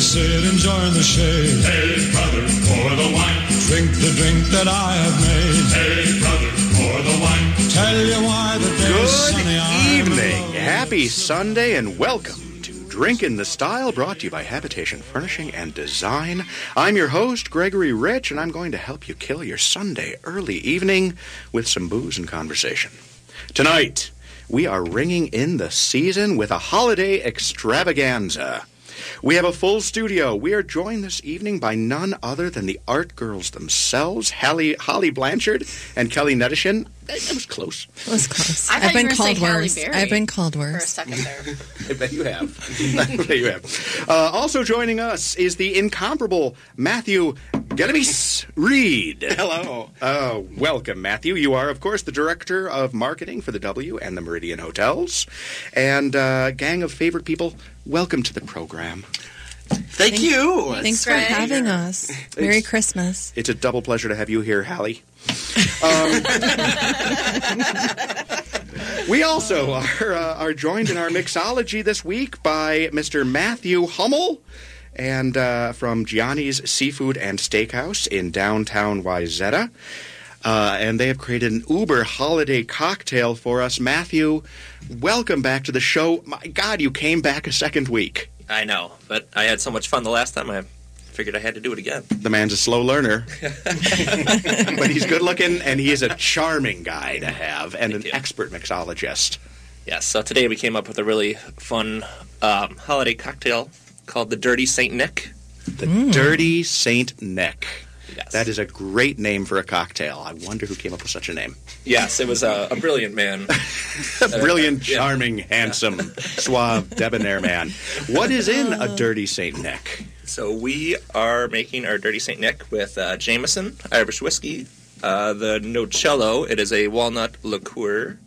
we sit, enjoying the shade. Hey, brother, pour the wine. Drink the drink that I have made. Hey, brother, pour the wine. Tell you why the day's sunny. Good I'm evening. Happy Sunday and welcome to Drink in the Style brought to you by Habitation Furnishing and Design. I'm your host, Gregory Rich, and I'm going to help you kill your Sunday early evening with some booze and conversation. Tonight, we are ringing in the season with a holiday extravaganza. We have a full studio. We are joined this evening by none other than the art girls themselves, Hallie, Holly Blanchard and Kelly Nedishin. It was close. It was close. I I've been called worse. I've been called for a worse. second there. I bet you have. I bet you have. Uh, also joining us is the incomparable Matthew Galaviz Reed. Hello. Uh, welcome, Matthew. You are, of course, the director of marketing for the W and the Meridian Hotels. And uh, gang of favorite people, welcome to the program. Thank, you. Thanks for Greg. having us. Merry Christmas. It's a double pleasure to have you here, Hallie. Um, we also are, uh, are joined in our mixology this week by Mr. Matthew Hummel and uh, from Gianni's Seafood and Steakhouse in downtown Wayzata. Uh, and they have created an Uber holiday cocktail for us. Matthew, welcome back to the show. My God, you came back a second week. I know, but I had so much fun the last time. I figured I had to do it again. The man's a slow learner, but he's good looking and he is a charming guy to have and an you. expert mixologist. Yes. So today we came up with a really fun um, holiday cocktail called the Dirty Saint Nick. The Dirty Saint Nick. Yes. That is a great name for a cocktail. I wonder who came up with such a name. Yes, it was a, a brilliant man. A brilliant, yeah. charming, handsome, suave, debonair man. What is in a Dirty Saint Nick? So we are making our Dirty Saint Nick with uh, Jameson Irish whiskey, uh, the Nocello. It is a walnut liqueur,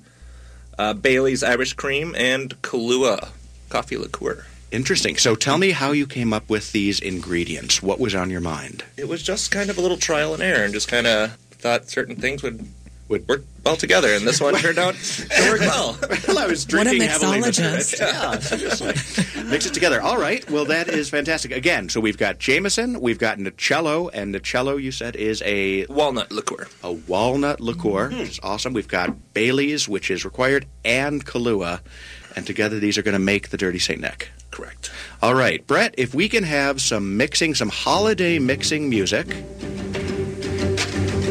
uh, Bailey's Irish cream, and Kahlua coffee liqueur. Interesting. So tell me how you came up with these ingredients. What was on your mind? It was just kind of a little trial and error, and just kind of thought certain things would Would work well together, and this one turned out to work well. Well, I was What a drinking heavily. Mr. mixologist. Yeah, seriously. Mix it together. All right. Well, that is fantastic. Again, so we've got Jameson, we've got Nocello, and Nocello, you said, is a Walnut liqueur. a walnut liqueur, mm-hmm. which is awesome. We've got Bailey's, which is required, and Kahlua, and together these are going to make the Dirty Saint Nick. Correct. All right, Brett, if we can have some mixing, some holiday mixing music.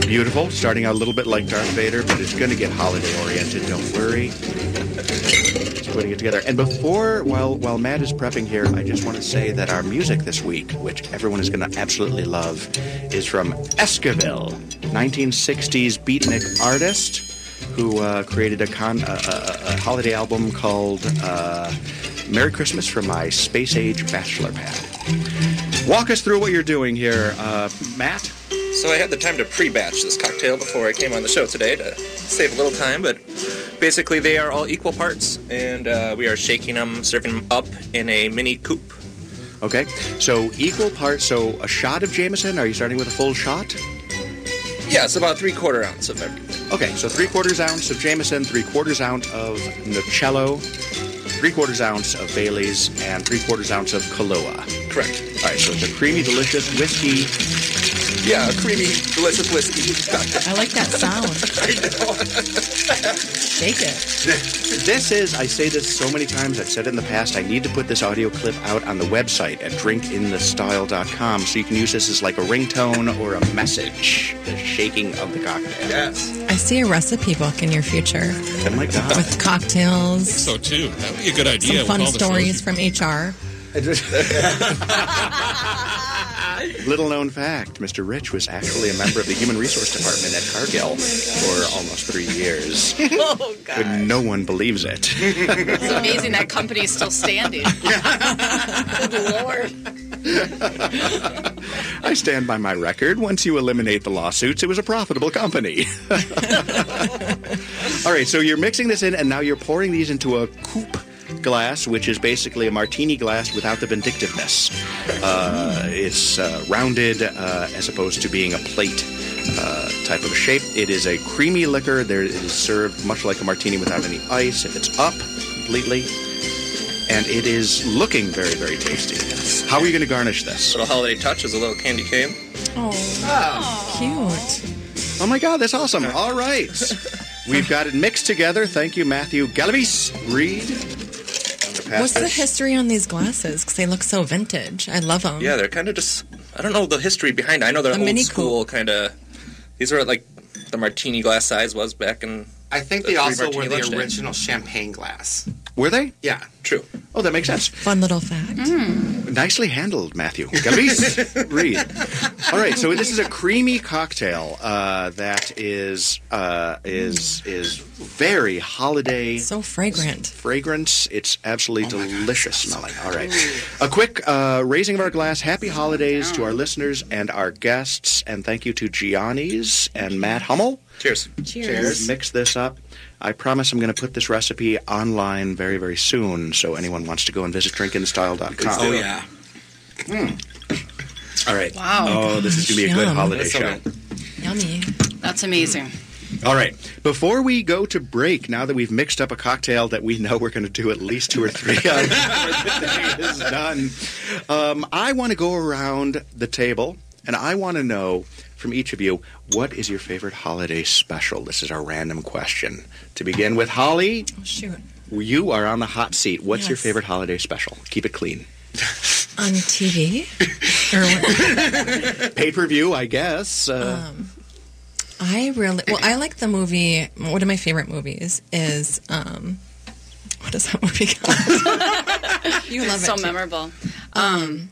Beautiful, starting out a little bit like Darth Vader, but it's going to get holiday oriented. Don't worry. Just putting it together. And before, while while Matt is prepping here, I just want to say that our music this week, which everyone is going to absolutely love, is from Esquivel, 1960s beatnik artist who uh, created a, con- a, a, a holiday album called uh, "Merry Christmas from My Space Age Bachelor Pad." Walk us through what you're doing here, uh, Matt. So I had the time to pre-batch this cocktail before I came on the show today to save a little time, but basically they are all equal parts, and uh, we are shaking them, serving them up in a mini coupe. Okay, so equal parts. So a shot of Jameson. Are you starting with a full shot? Yes, about three quarter ounce of everything. Okay, so three quarters ounce of Jameson, three quarters ounce of Nocello, three quarters ounce of Bailey's, and three quarters ounce of Kahlua. Correct. All right, so it's a creamy, delicious whiskey. Yeah, a creamy, delicious whiskey. I like that sound. I Shake it. This is, I say this so many times, I've said it in the past, I need to put this audio clip out on the website at drinkinthestyle.com so you can use this as like a ringtone or a message, the shaking of the cocktail. Yes. I see a recipe book in your future Oh my God. with cocktails, So too. That would be a good idea. some fun stories from HR. Little known fact Mr. Rich was actually a member of the Human Resource Department at Cargill for almost three years. Oh, But God. no one believes it. It's amazing that company is still standing. Good Lord. I stand by my record. Once you eliminate the lawsuits, it was a profitable company. All right, so you're mixing this in, and now you're pouring these into a coupe glass, which is basically a martini glass without the vindictiveness. Uh, it's uh, rounded uh, as opposed to being a plate uh, type of a shape. It is a creamy liquor. There it is served much like a martini without any ice. If it's up completely. and it is looking very, very tasty. How are you going to garnish this? A Little holiday touch is a little candy cane. Oh, cute. Oh my God, that's awesome! All right, we've got it mixed together. Thank you, Matthew Galaviz. Reed. What's the history on these glasses? Because they look so vintage. I love them. Yeah, they're kind of just. I don't know the history behind it. I know they're A old mini school kind of. These are like the martini glass size was back in. I think The they also were the lunch day. original champagne glass. Were they? Yeah. True. Oh, that makes sense. Fun little fact. Nicely handled, Matthew. Galaviz. Reed. All right, so this is a creamy cocktail uh, that is uh, is is very holiday. So fragrant. fragrance. It's absolutely delicious smelling. All right. A quick uh, raising of our glass. Happy holidays to our listeners and our guests. And thank you to Gianni's and Matt Hummel. Cheers. Cheers. Mix this up. I promise I'm going to put this recipe online very, very soon. So anyone wants to go and visit drinkinthestyle.com. Oh yeah. All right. Wow. Oh, this is going to be a good Yum. holiday That's so show. good. Yummy. That's amazing. All right. Before we go to break, now that we've mixed up a cocktail that we know we're going to do at least two or three of before the day is done, um, I want to go around the table and I want to know from each of you what is your favorite holiday special? This is our random question. To begin with, Holly, Oh, shoot. you are on the hot seat. What's your favorite holiday special? Keep it clean. On TV? or what? Pay per view, I guess. Uh, Um, I really well. I like the movie. One of my favorite movies is um, what is that movie called? you love so it. too. memorable. Um,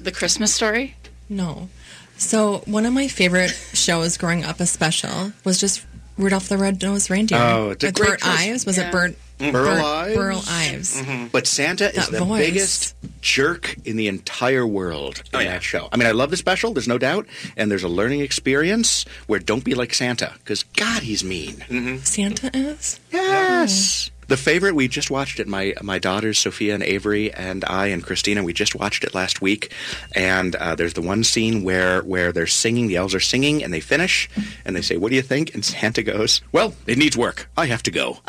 the Christmas story. No. So one of my favorite shows growing up, a special, was just Rudolph the Red-Nosed Reindeer. Oh, it's a with great Bert. Ives. Was Yeah. it mm-hmm. Bert? Burl Bert- Ives? Burl Ives. Mm-hmm. But Santa is the voice. biggest jerk in the entire world in Oh, yeah. that show. I mean, I love the special, there's no doubt, and there's a learning experience where don't be like Santa, because God, he's mean. Mm-hmm. Santa is. Yes. Oh. The favorite we just watched it. My my daughters Sophia and Avery and I and Christina. We just watched it last week, and uh, there's the one scene where where they're singing. The elves are singing, and they finish, and they say, "What do you think?" And Santa goes, "Well, it needs work. I have to go."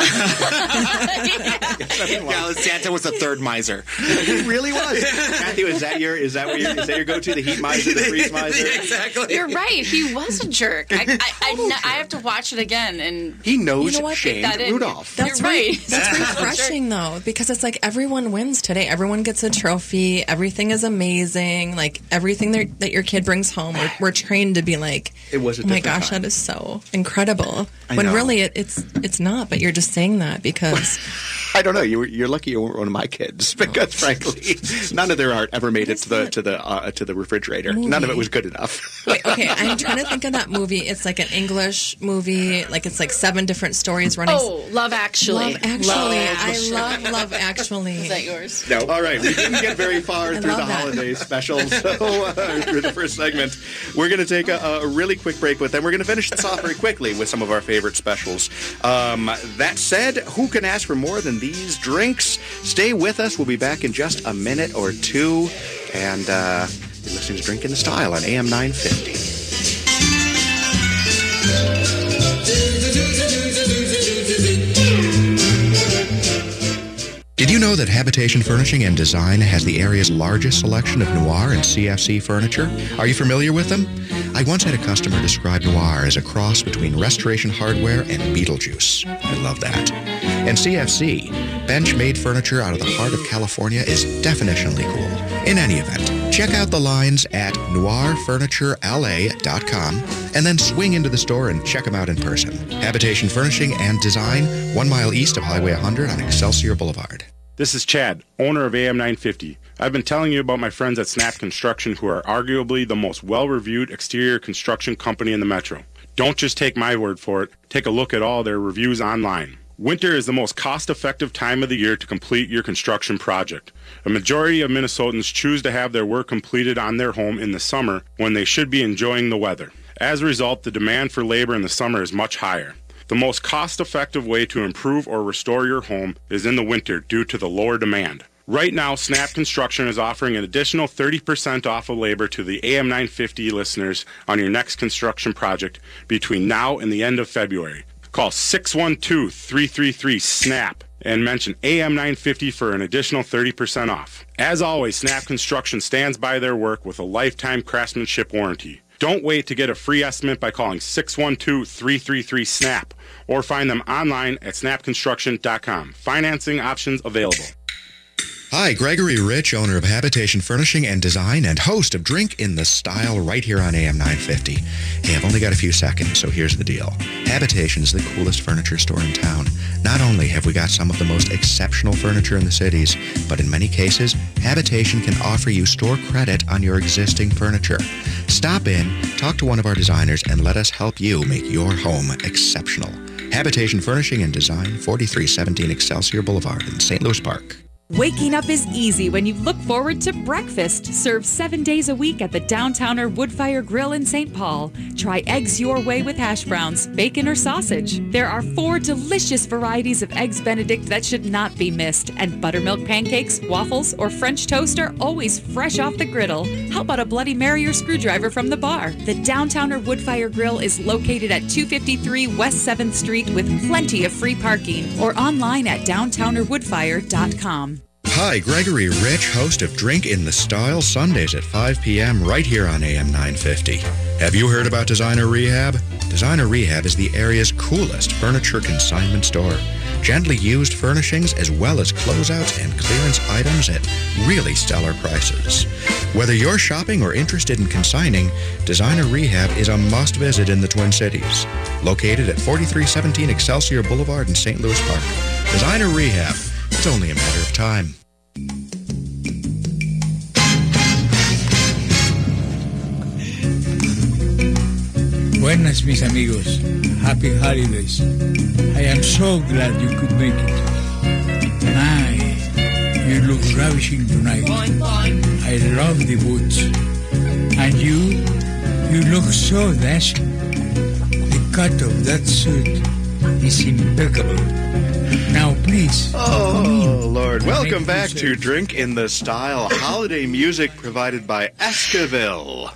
Yeah, Santa was the third miser. he really was. Matthew, is that your is that what your, is that your go to? The heat miser, the freeze miser. exactly. You're right. He was a jerk. I, I, I, kn- I have to watch it again and He knows You know what? Shane that in. Rudolph. That's You're right. Right. That's refreshing though, because it's like everyone wins today. Everyone gets a trophy. Everything is amazing. Like everything that that your kid brings home, we're, we're trained to be like, It was a oh my gosh, time. that is so incredible. I when know. really it, it's it's not, but you're just saying that because I don't know. You were, you're lucky you weren't one of my kids because, frankly, none of their art ever made it to the to the uh, to the refrigerator. None of it was good enough. Wait, okay, I'm trying to think of that movie. It's like an English movie. Like it's like seven different stories running. oh, Love Actually. Love Actually. I love Love Actually. Is that yours? No. All right. We didn't get very far through the that. holiday special, so uh, through the first segment, we're going to take a, a really quick break, but then we're going to finish this off very quickly with some of our favorite specials. Um, that said, who can ask for more than these drinks? Stay with us. We'll be back in just a minute or two, and uh, you're listening to Drink in the Style on AM 950. Did you know that Habitation Furnishing and Design has the area's largest selection of noir and CFC furniture? Are you familiar with them? I once had a customer describe noir as a cross between restoration hardware and Beetlejuice. I love that. And CFC, bench-made furniture out of the heart of California, is definitionally cool. In any event, check out the lines at noirfurniturela.com and then swing into the store and check them out in person. Habitation Furnishing and Design, one mile east of Highway 100 on Excelsior Boulevard. This is Chad, owner of AM 950. I've been telling you about my friends at Snap Construction, who are arguably the most well reviewed exterior construction company in the metro. Don't just take my word for it, take a look at all their reviews online. Winter is the most cost effective time of the year to complete your construction project. A majority of Minnesotans choose to have their work completed on their home in the summer when they should be enjoying the weather. As a result, the demand for labor in the summer is much higher. The most cost effective way to improve or restore your home is in the winter due to the lower demand. Right now, Snap Construction is offering an additional 30% off of labor to the AM 950 listeners on your next construction project between now and the end of February. Call 612 333 SNAP and mention AM950 for an additional 30% off. As always, Snap Construction stands by their work with a lifetime craftsmanship warranty. Don't wait to get a free estimate by calling 612-333-SNAP or find them online at snapconstruction.com. Financing options available. Hi, Gregory Rich, owner of Habitation Furnishing and Design and host of Drink in the Style right here on AM 950. Hey, I've only got a few seconds, so here's the deal. Habitation is the coolest furniture store in town. Not only have we got some of the most exceptional furniture in the cities, but in many cases, Habitation can offer you store credit on your existing furniture. Stop in, talk to one of our designers, and let us help you make your home exceptional. Habitation Furnishing and Design, 4317 Excelsior Boulevard in St. Louis Park. Waking up is easy when you look forward to breakfast, served seven days a week at the Downtowner Woodfire Grill in St. Paul. Try eggs your way with hash browns, bacon, or sausage. There are four delicious varieties of Eggs Benedict that should not be missed, and buttermilk pancakes, waffles, or French toast are always fresh off the griddle. How about a Bloody Mary or screwdriver from the bar? The Downtowner Woodfire Grill is located at 253 West 7th Street with plenty of free parking, or online at downtownerwoodfire.com. Hi, Gregory Rich, host of Drink in the Style Sundays at 5 p.m. right here on AM 950. Have you heard about Designer Rehab? Designer Rehab is the area's coolest furniture consignment store. Gently used furnishings as well as closeouts and clearance items at really stellar prices. Whether you're shopping or interested in consigning, Designer Rehab is a must visit in the Twin Cities. Located at 4317 Excelsior Boulevard in St. Louis Park. Designer Rehab. It's only a matter of time. Buenas, mis amigos. Happy holidays. I am so glad you could make it. My, you look ravishing tonight. I love the boots. And you, you look so dashing. The cut of that suit is impeccable. Now, please. Oh, Lord. Welcome back to Drink in the Style holiday music provided by Esquivel.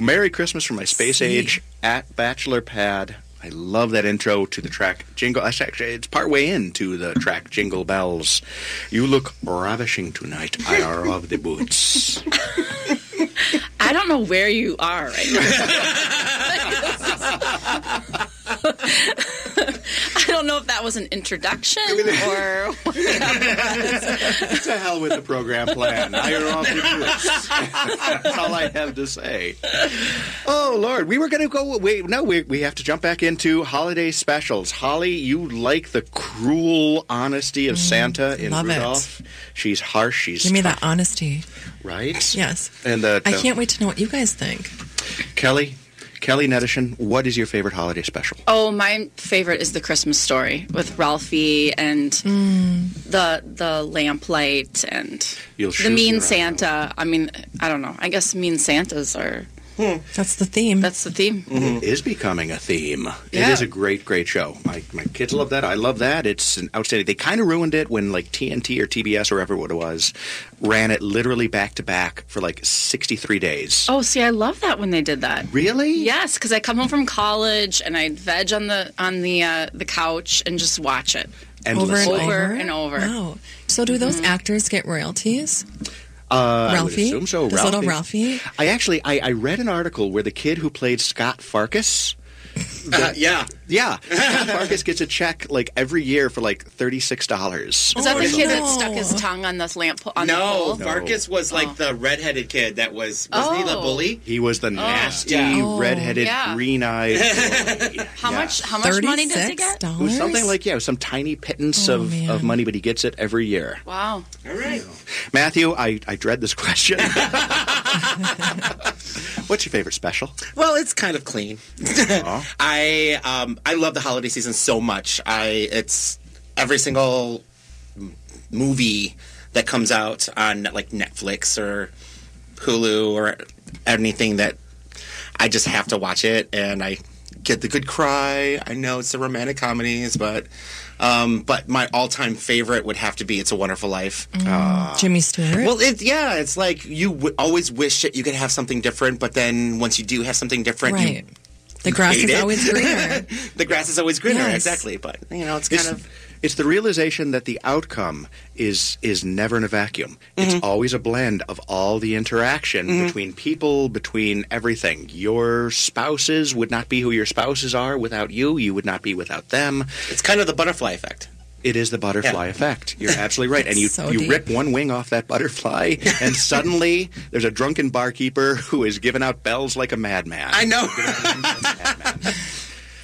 Merry Christmas from my space age at Bachelor Pad. I love that intro to the track Jingle. Actually, it's part way into the track Jingle Bells. You look ravishing tonight. I love the boots. I don't know where you are right now. I don't know if that was an introduction or to hell with the program plan. I love the boots. That's all I have to say. Oh Lord, we were going to go. Wait, no, we we have to jump back into holiday specials. Holly, you like the cruel honesty of Santa in Mm, love it. Rudolph. She's harsh. She's Give me tough, that honesty. right. Yes. And the, I can't wait to know what you guys think. Kelly, Kelly Nedishin, what is your favorite holiday special? Oh, my favorite is the Christmas story with Ralphie and hmm. the the lamplight and You'll the mean Santa. I mean, I don't know. I guess mean Santas are Hmm. That's the theme. that's the theme. Mm-hmm. It is becoming a theme. It Yeah. is a great, great show. My my kids love that. I love that. It's an outstanding. They kind of ruined it when like TNT or TBS or whatever what it was ran it literally back to back for like sixty three days. Oh, see, I love that when they did that. Really? Yes, because I come home from college and I veg on the on the uh, the couch and just watch it. over and over, Over and over. Wow. So do those mm-hmm. actors get royalties? Uh, I Ralphie? assume so. Does little Ralphie? I actually I, I read an article where the kid who played Scott Farkus. Uh, yeah. Yeah, Scott Farkus gets a check like every year for like thirty six dollars. Is that the kid that stuck his tongue on this lamp on the No, pole? Farkus was like the redheaded kid that was wasn't he the Oh. bully? He was the nasty, Yeah. Oh. redheaded, Yeah. green-eyed. How much? How much money does he get? It was something like yeah, it was some tiny pittance Oh, of, man. of money, but he gets it every year. Wow. All right. Matthew, I, I dread this question. What's your favorite special? Well, it's kind of clean. I um I love the holiday season so much. I it's every single movie that comes out on like Netflix or Hulu or anything that I just have to watch it and I get the good cry. I know it's the romantic comedies, but um but my all-time favorite would have to be It's a Wonderful Life. Jimmy Stewart. Well, it, yeah, it's like you w- always wish that you could have something different, but then once you do have something different, right. you The grass is it. always greener. the grass is always greener. Yes. Exactly, but you know, it's kind Is, of It's the realization that the outcome is is never in a vacuum. It's mm-hmm. always a blend of all the interaction mm-hmm. between people, between everything. Your spouses would not be who your spouses are without you. You would not be without them. It's kind of the butterfly effect. It is the butterfly Yeah. effect. You're absolutely right. And you So you deep. rip one wing off that butterfly, and suddenly there's a drunken barkeeper who is giving out bells like a madman. I know.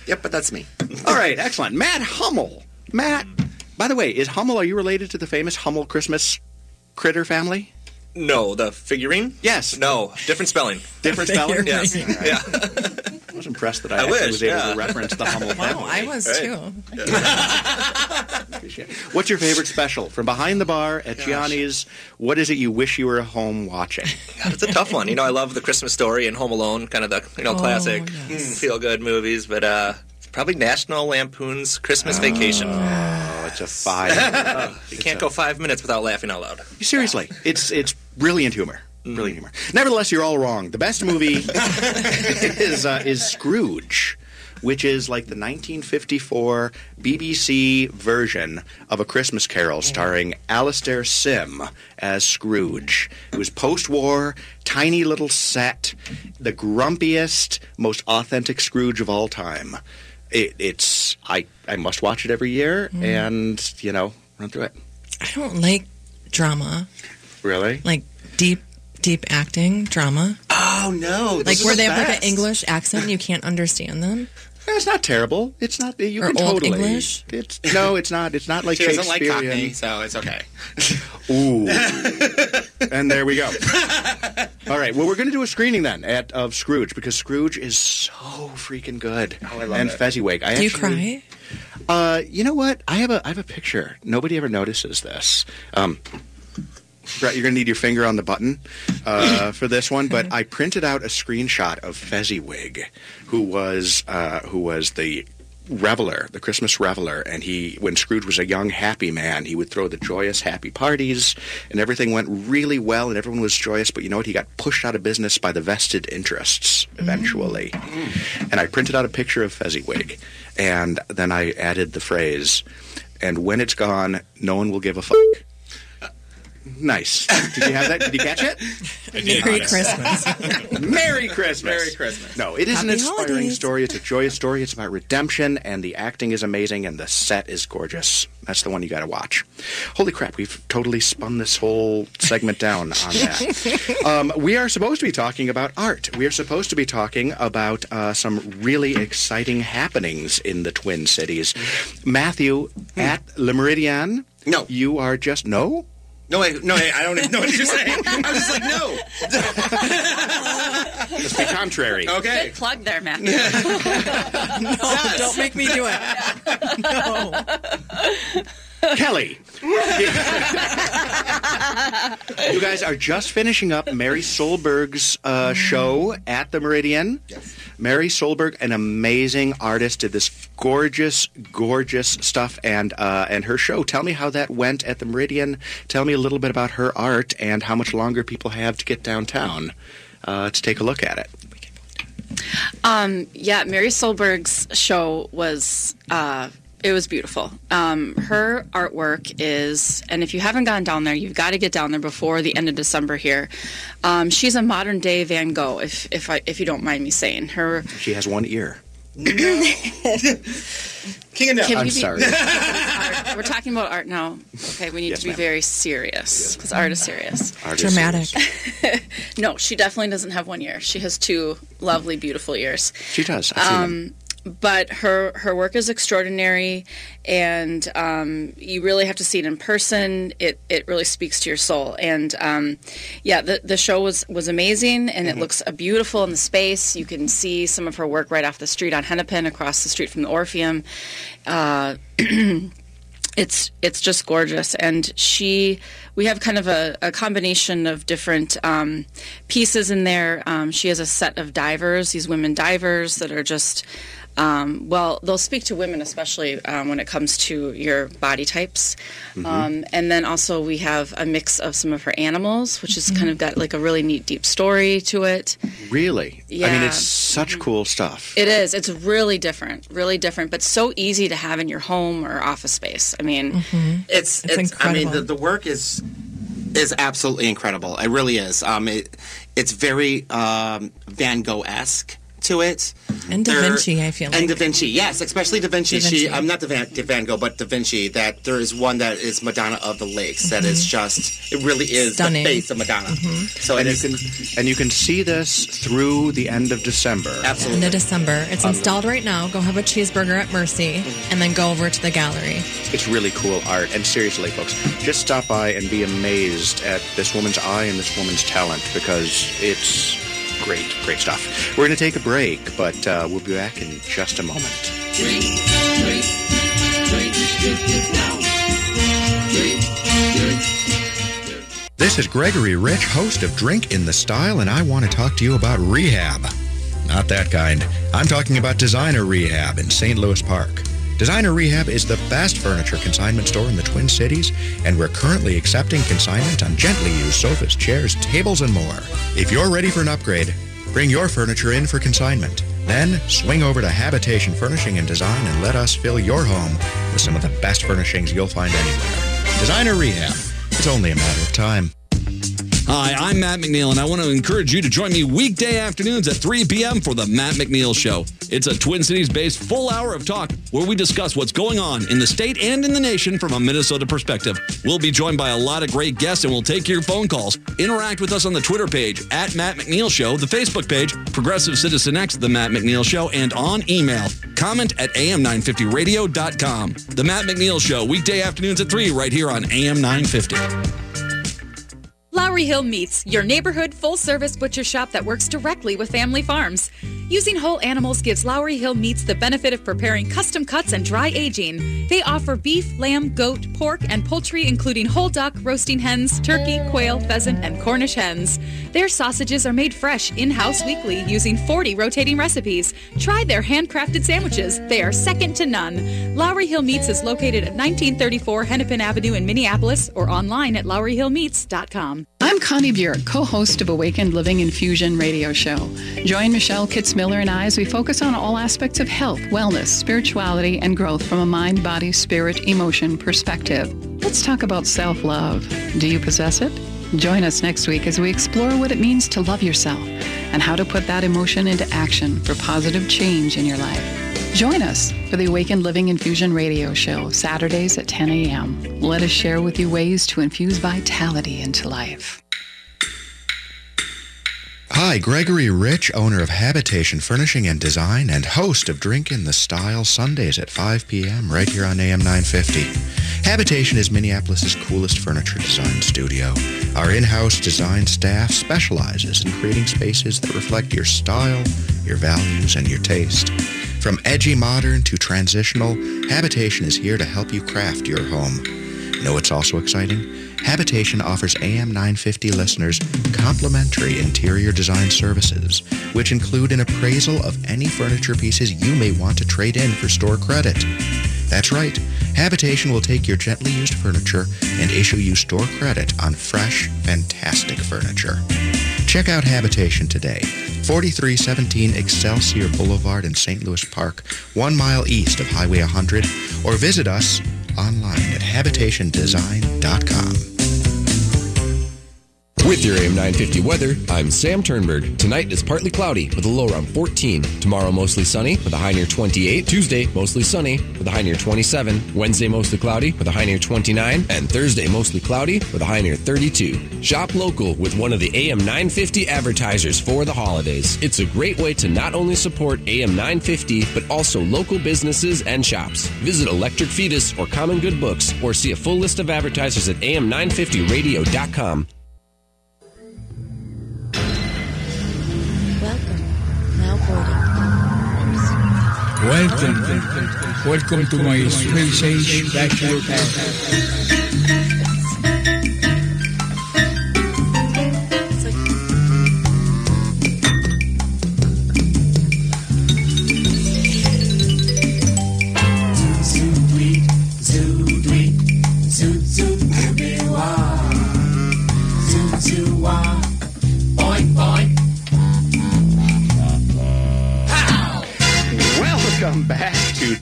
yep, but that's me. All right, excellent. Matt Hummel. Matt, by the way, is Hummel, are you related to the famous Hummel Christmas critter family? No, the figurine? Yes. No, different spelling. Different spelling? Yes. Yeah. I was impressed that I, I actually wish, was able yeah. to reference the Hummel Wow, family. I was Right. too. Appreciate it. What's your favorite special? From behind the bar at Gianni's, what is it you wish you were home watching? God, it's a tough one. You know, I love the Christmas story and Home Alone, kind of the you know classic feel good movies, but uh, it's probably National Lampoon's Christmas Vacation. Oh, it's a fire. You can't go five minutes without laughing out loud. Seriously, it's it's brilliant humor. Brilliant humor. Nevertheless, you're all wrong. The best movie is uh, is Scrooge, which is like the 1954 BBC version of A Christmas Carol, starring Alastair Sim as Scrooge. It was post-war, tiny little set, the grumpiest, most authentic Scrooge of all time. It, it's I I must watch it every year, and you know run through it. I don't like drama, Really? like deep, deep acting drama. Oh no! Like where they have like an English accent and you can't understand them. It's not terrible. It's not. You Or can Old totally. English? It's no. It's not. It's not like She doesn't like Shakespearean. Cockney, so it's okay. Ooh. and there we go. All right. Well, we're going to do a screening then at of Scrooge because Scrooge is so freaking good. Oh, I love and it. Fezziwig. I Do you cry? Uh, you know what? I have a I have a picture. Nobody ever notices this. Um, Brett, you're gonna need your finger on the button uh, for this one. But I printed out a screenshot of Fezziwig, who was uh, who was the reveler, the Christmas reveler, and he when Scrooge was a young happy man, he would throw the joyous happy parties, and everything went really well, and everyone was joyous. But you know what? He got pushed out of business by the vested interests eventually. And I printed out a picture of Fezziwig, and then I added the phrase, "And when it's gone, no one will give a fuck." Nice. Did you have that? Did you catch it? Merry Christmas. Merry Christmas. Merry Christmas. No, it is an inspiring holidays. story. It's a joyous story. It's about redemption, and the acting is amazing, and the set is gorgeous. That's the one you got to watch. Holy crap, we've totally spun this whole segment down on that. um, we are supposed to be talking about art. We are supposed to be talking about uh, some really exciting happenings in the Twin Cities. Matthew, at Le Meridien, No. you are just no. No, I, no, I, I don't even know what you're saying. I was just like, no. Let's be contrary. Okay. Good plug there, Matt. no, don't make me do it. No. Kelly. you guys are just finishing up Mary Solberg's uh, show at the Meridian. Yes. Mary Solberg, an amazing artist, did this gorgeous, gorgeous stuff, and uh, and her show. Tell me how that went at the Meridian. Tell me a little bit about her art and how much longer people have to get downtown uh, to take a look at it. Um, yeah, Mary Solberg's show was uh, it was beautiful. Um, her artwork is, and if you haven't gone down there, you've got to get down there before the end of December here. Um, she's a modern day Van Gogh, if if I, if you don't mind me saying. Her She has one ear. King of Can I'm we be- sorry. art, we're talking about art now. Okay, we need Yes, to be ma'am. very serious because art is serious. Art is Dramatic. serious. No, she definitely doesn't have one ear. She has two lovely, beautiful ears. She does. I've seen them. But her her work is extraordinary, and um, you really have to see it in person. It it really speaks to your soul. And um, yeah, the the show was was amazing, and it looks uh, beautiful in the space. You can see some of her work right off the street on Hennepin, across the street from the Orpheum. Uh, it's it's just gorgeous and she we have kind of a, a combination of different um, pieces in there um, she has a set of divers these women divers that are just Um, well, they'll speak to women, especially um, when it comes to your body types. Mm-hmm. Um, and then also we have a mix of some of her animals, which has kind of got like a really neat, deep story to it. Really? Yeah. I mean, it's such cool stuff. It is. It's really different, really different, but so easy to have in your home or office space. I mean, It's, It's it's, I mean, the, the work is is absolutely incredible. It really is. Um, it, it's very um, Van Gogh esque to it. And Da There- Vinci, I feel like. And. Da Vinci, yes, especially Da Vinci. Da She, I'm not the Van, Da Van Gogh, but Da Vinci. That there is one that is Madonna of the Lakes. that is just, it really is Mm-hmm. Stunning. Mm-hmm. the face of Madonna. So And you can and you can see this through the end of December. absolutely. End of December. It's installed right now. Go have a cheeseburger at Mercy and then go over to the gallery. It's really cool art. And seriously, folks, just stop by and be amazed at this woman's eye and this woman's talent because it's great, great stuff. We're going to take a break, but uh, we'll be back in just a moment. This is Gregory Rich, host of Drink in the Style, and I want to talk to you about rehab. Not that kind. I'm talking about Designer Rehab in St. Louis Park. Designer Rehab is the best furniture consignment store in the Twin Cities, and we're currently accepting consignment on gently used sofas, chairs, tables, and more. If you're ready for an upgrade, bring your furniture in for consignment. Then swing over to Habitation Furnishing and Design and let us fill your home with some of the best furnishings you'll find anywhere. Designer Rehab. It's only a matter of time. Hi, I'm Matt McNeil, and I want to encourage you to join me weekday afternoons at 3 p.m. for the Matt McNeil Show. It's a Twin Cities based full hour of talk where we discuss what's going on in the state and in the nation from a Minnesota perspective. We'll be joined by a lot of great guests, and we'll take your phone calls. Interact with us on the Twitter page at Matt McNeil Show, the Facebook page, Progressive Citizen X, The Matt McNeil Show, and on email. Comment at am950radio.com. The Matt McNeil Show, weekday afternoons at 3 right here on AM 950. Lowry Hill Meats, your neighborhood full service butcher shop that works directly with family farms. Using whole animals gives Lowry Hill Meats the benefit of preparing custom cuts and dry aging. They offer beef, lamb, goat, pork, and poultry, including whole duck, roasting hens, turkey, quail, pheasant, and Cornish hens. Their sausages are made fresh in house weekly using 40 rotating recipes. Try their handcrafted sandwiches, they are second to none. Lowry Hill Meats is located at 1934 Hennepin Avenue in Minneapolis or online at lowryhillmeats.com. I'm Connie Bjork, co-host of Awakened Living Infusion radio show. Join Michelle Kitzmiller and I as we focus on all aspects of health, wellness, spirituality, and growth from a mind, body, spirit, emotion perspective. Let's talk about self-love. Do you possess it? Join us next week as we explore what it means to love yourself and how to put that emotion into action for positive change in your life. Join us for the Awakened Living Infusion radio show, Saturdays at 10 a.m. Let us share with you ways to infuse vitality into life. Hi, Gregory Rich, owner of Habitation Furnishing and Design and host of Drink in the Style Sundays at 5 p.m. right here on AM 950. Habitation is Minneapolis' coolest furniture design studio. Our in-house design staff specializes in creating spaces that reflect your style, your values, and your taste. From edgy modern to transitional, Habitation is here to help you craft your home. Know what's also exciting? Habitation offers AM 950 listeners complimentary interior design services, which include an appraisal of any furniture pieces you may want to trade in for store credit. That's right. Habitation will take your gently used furniture and issue you store credit on fresh, fantastic furniture. Check out Habitation today. 4317 Excelsior Boulevard in St. Louis Park, one mile east of Highway 100, or visit us online at habitationdesign.com. With your AM 950 weather, I'm Sam Turnberg. Tonight is partly cloudy with a low around 14. Tomorrow mostly sunny with a high near 28. Tuesday mostly sunny with a high near 27. Wednesday mostly cloudy with a high near 29. And Thursday mostly cloudy with a high near 32. Shop local with one of the AM 950 advertisers for the holidays. It's a great way to not only support AM 950 but also local businesses and shops. Visit Electric Fetus or Common Good Books or see a full list of advertisers at am950radio.com. Welcome. Welcome to my space age bachelor.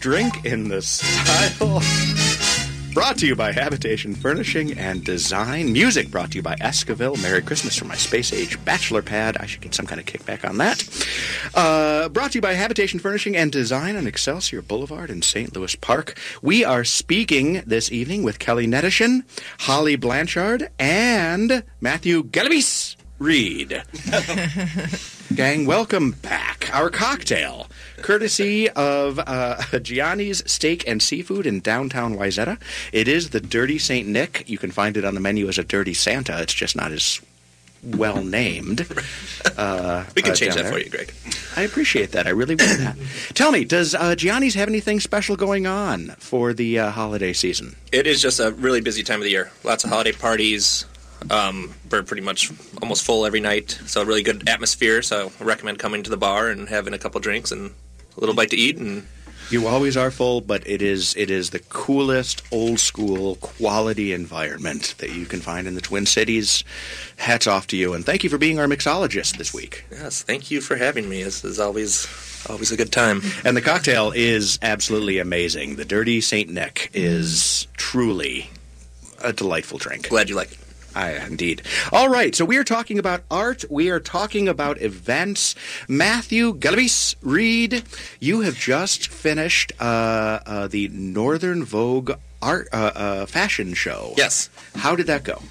Drink in the Style. Brought to you by Habitation Furnishing and Design. Music brought to you by Esquivel. Merry Christmas from my space age bachelor pad. I should get some kind of kickback on that. Uh, brought to you by Habitation Furnishing and Design on Excelsior Boulevard in St. Louis Park. We are speaking this evening with Kelly Nedishin, Holly Blanchard, and Matthew Galaviz Reed. Gang, welcome back. Our cocktail, courtesy of uh, Gianni's Steak and Seafood in downtown Wayzata. It is the Dirty St. Nick. You can find it on the menu as a Dirty Santa. It's just not as well named. Uh, We can uh, change that there. for you, Greg. I appreciate that. I really want that. Tell me, does uh, Gianni's have anything special going on for the uh, holiday season? It is just a really busy time of the year. Lots of holiday parties. Um, we're pretty much almost full every night, so a really good atmosphere. So I recommend coming to the bar and having a couple drinks and a little bite to eat. And You always are full, but it is it is the coolest old school quality environment that you can find in the Twin Cities. Hats off to you, and thank you for being our mixologist this week. yes, thank you for having me. This is always always a good time. And the cocktail is absolutely amazing. The Dirty Saint Nick is truly a delightful drink. Glad you like it. I, indeed. All right, so we are talking about art. We are talking about events. Matthew Galaviz Reed, you have just finished uh, uh, the Northern Vogue art uh, uh, fashion show. Yes. How did that go?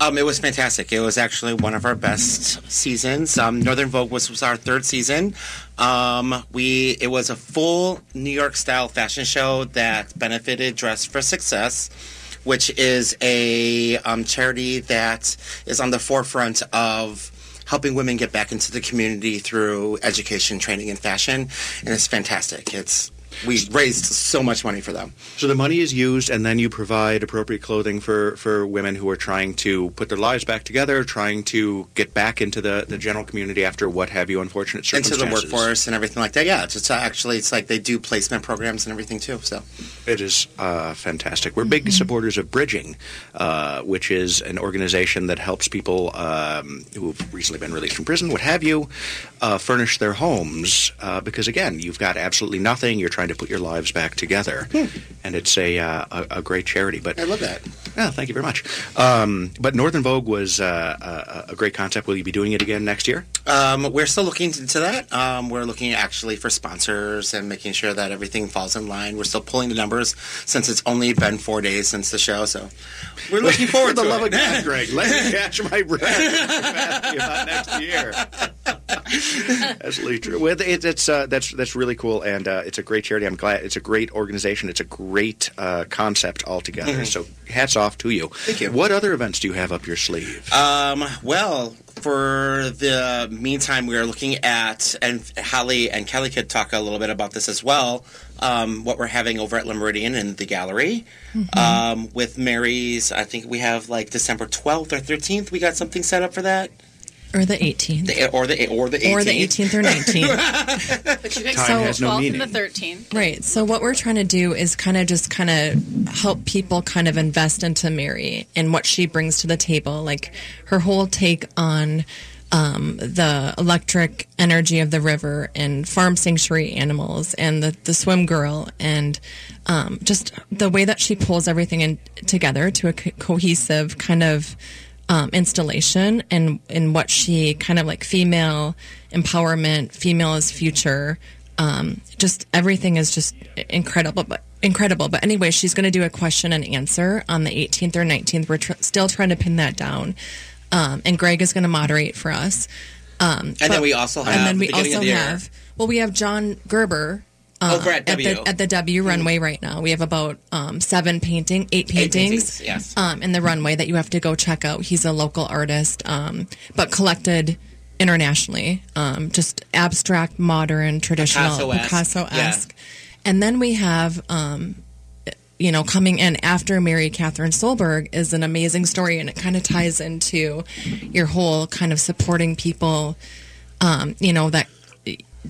Um, it was fantastic. It was actually one of our best seasons. Um, Northern Vogue was, was our third season. Um, we it was a full New York style fashion show that benefited Dress for Success, which is a um, charity that is on the forefront of helping women get back into the community through education, training, and fashion. And it's fantastic. It's we raised so much money for them. So the money is used, and then you provide appropriate clothing for, for women who are trying to put their lives back together, trying to get back into the, the general community after what have you unfortunate circumstances. into the workforce and everything like that. Yeah, it's uh, actually it's like they do placement programs and everything too. So It is uh, fantastic. We're big supporters of Bridging, uh, which is an organization that helps people um, who have recently been released from prison, what have you, uh, furnish their homes. Uh, because again, you've got absolutely nothing. You're trying to put your lives back together, and it's a, uh, a a great charity. But I love that. yeah, thank you very much. Um, but Northern Vogue was uh, a, a great concept. Will you be doing it again next year? um, we're still looking into that. Um, we're looking actually for sponsors and making sure that everything falls in line. We're still pulling the numbers since it's only been four days since the show. So we're looking forward For the to love it. of God, Greg, let me catch my breath about next year. Absolutely true. Well, it, it's uh, that's that's really cool, and uh, it's a great charity. I'm glad it's a great organization. It's a great uh, concept altogether. Mhm. So hats off to you. Thank you. What other events do you have up your sleeve? Um, well, for the meantime, we are looking at, and Holly and Kelly could talk a little bit about this as well. Um, what we're having over at Le Meridien in the gallery um, with Mary's. I think we have like December 12th or 13th. We got something set up for that, Or the 18th. the, or the or the 18th. Or the 18th or 19th. But you pick Time so has no 12th meaning. and the 13th. Right. So what we're trying to do is kind of just kind of help people kind of invest into Mary and what she brings to the table. Like her whole take on um, the electric energy of the river and farm sanctuary animals and the, the swim girl and um, just the way that she pulls everything in together to a co- cohesive kind of um, installation and in what she kind of like female empowerment, female is future. Um, just everything is just incredible, but incredible. But anyway, she's going to do a question and answer on the 18th or 19th. We're tr- still trying to pin that down, um, and Greg is going to moderate for us. Um, And then we also have and then we beginning also the have well, we have John Gerber. Oh, uh, we're at W. the at the W runway right now. We have about um, seven painting, eight paintings, paintings, yes. um, in the runway that you have to go check out. He's a local artist, um, but collected internationally. Um, just abstract, modern, traditional, Picasso-esque, Picasso-esque. And then we have, um, you know, coming in after Mary Catherine Solberg is an amazing story, and it kind of ties into your whole kind of supporting people, um, you know, that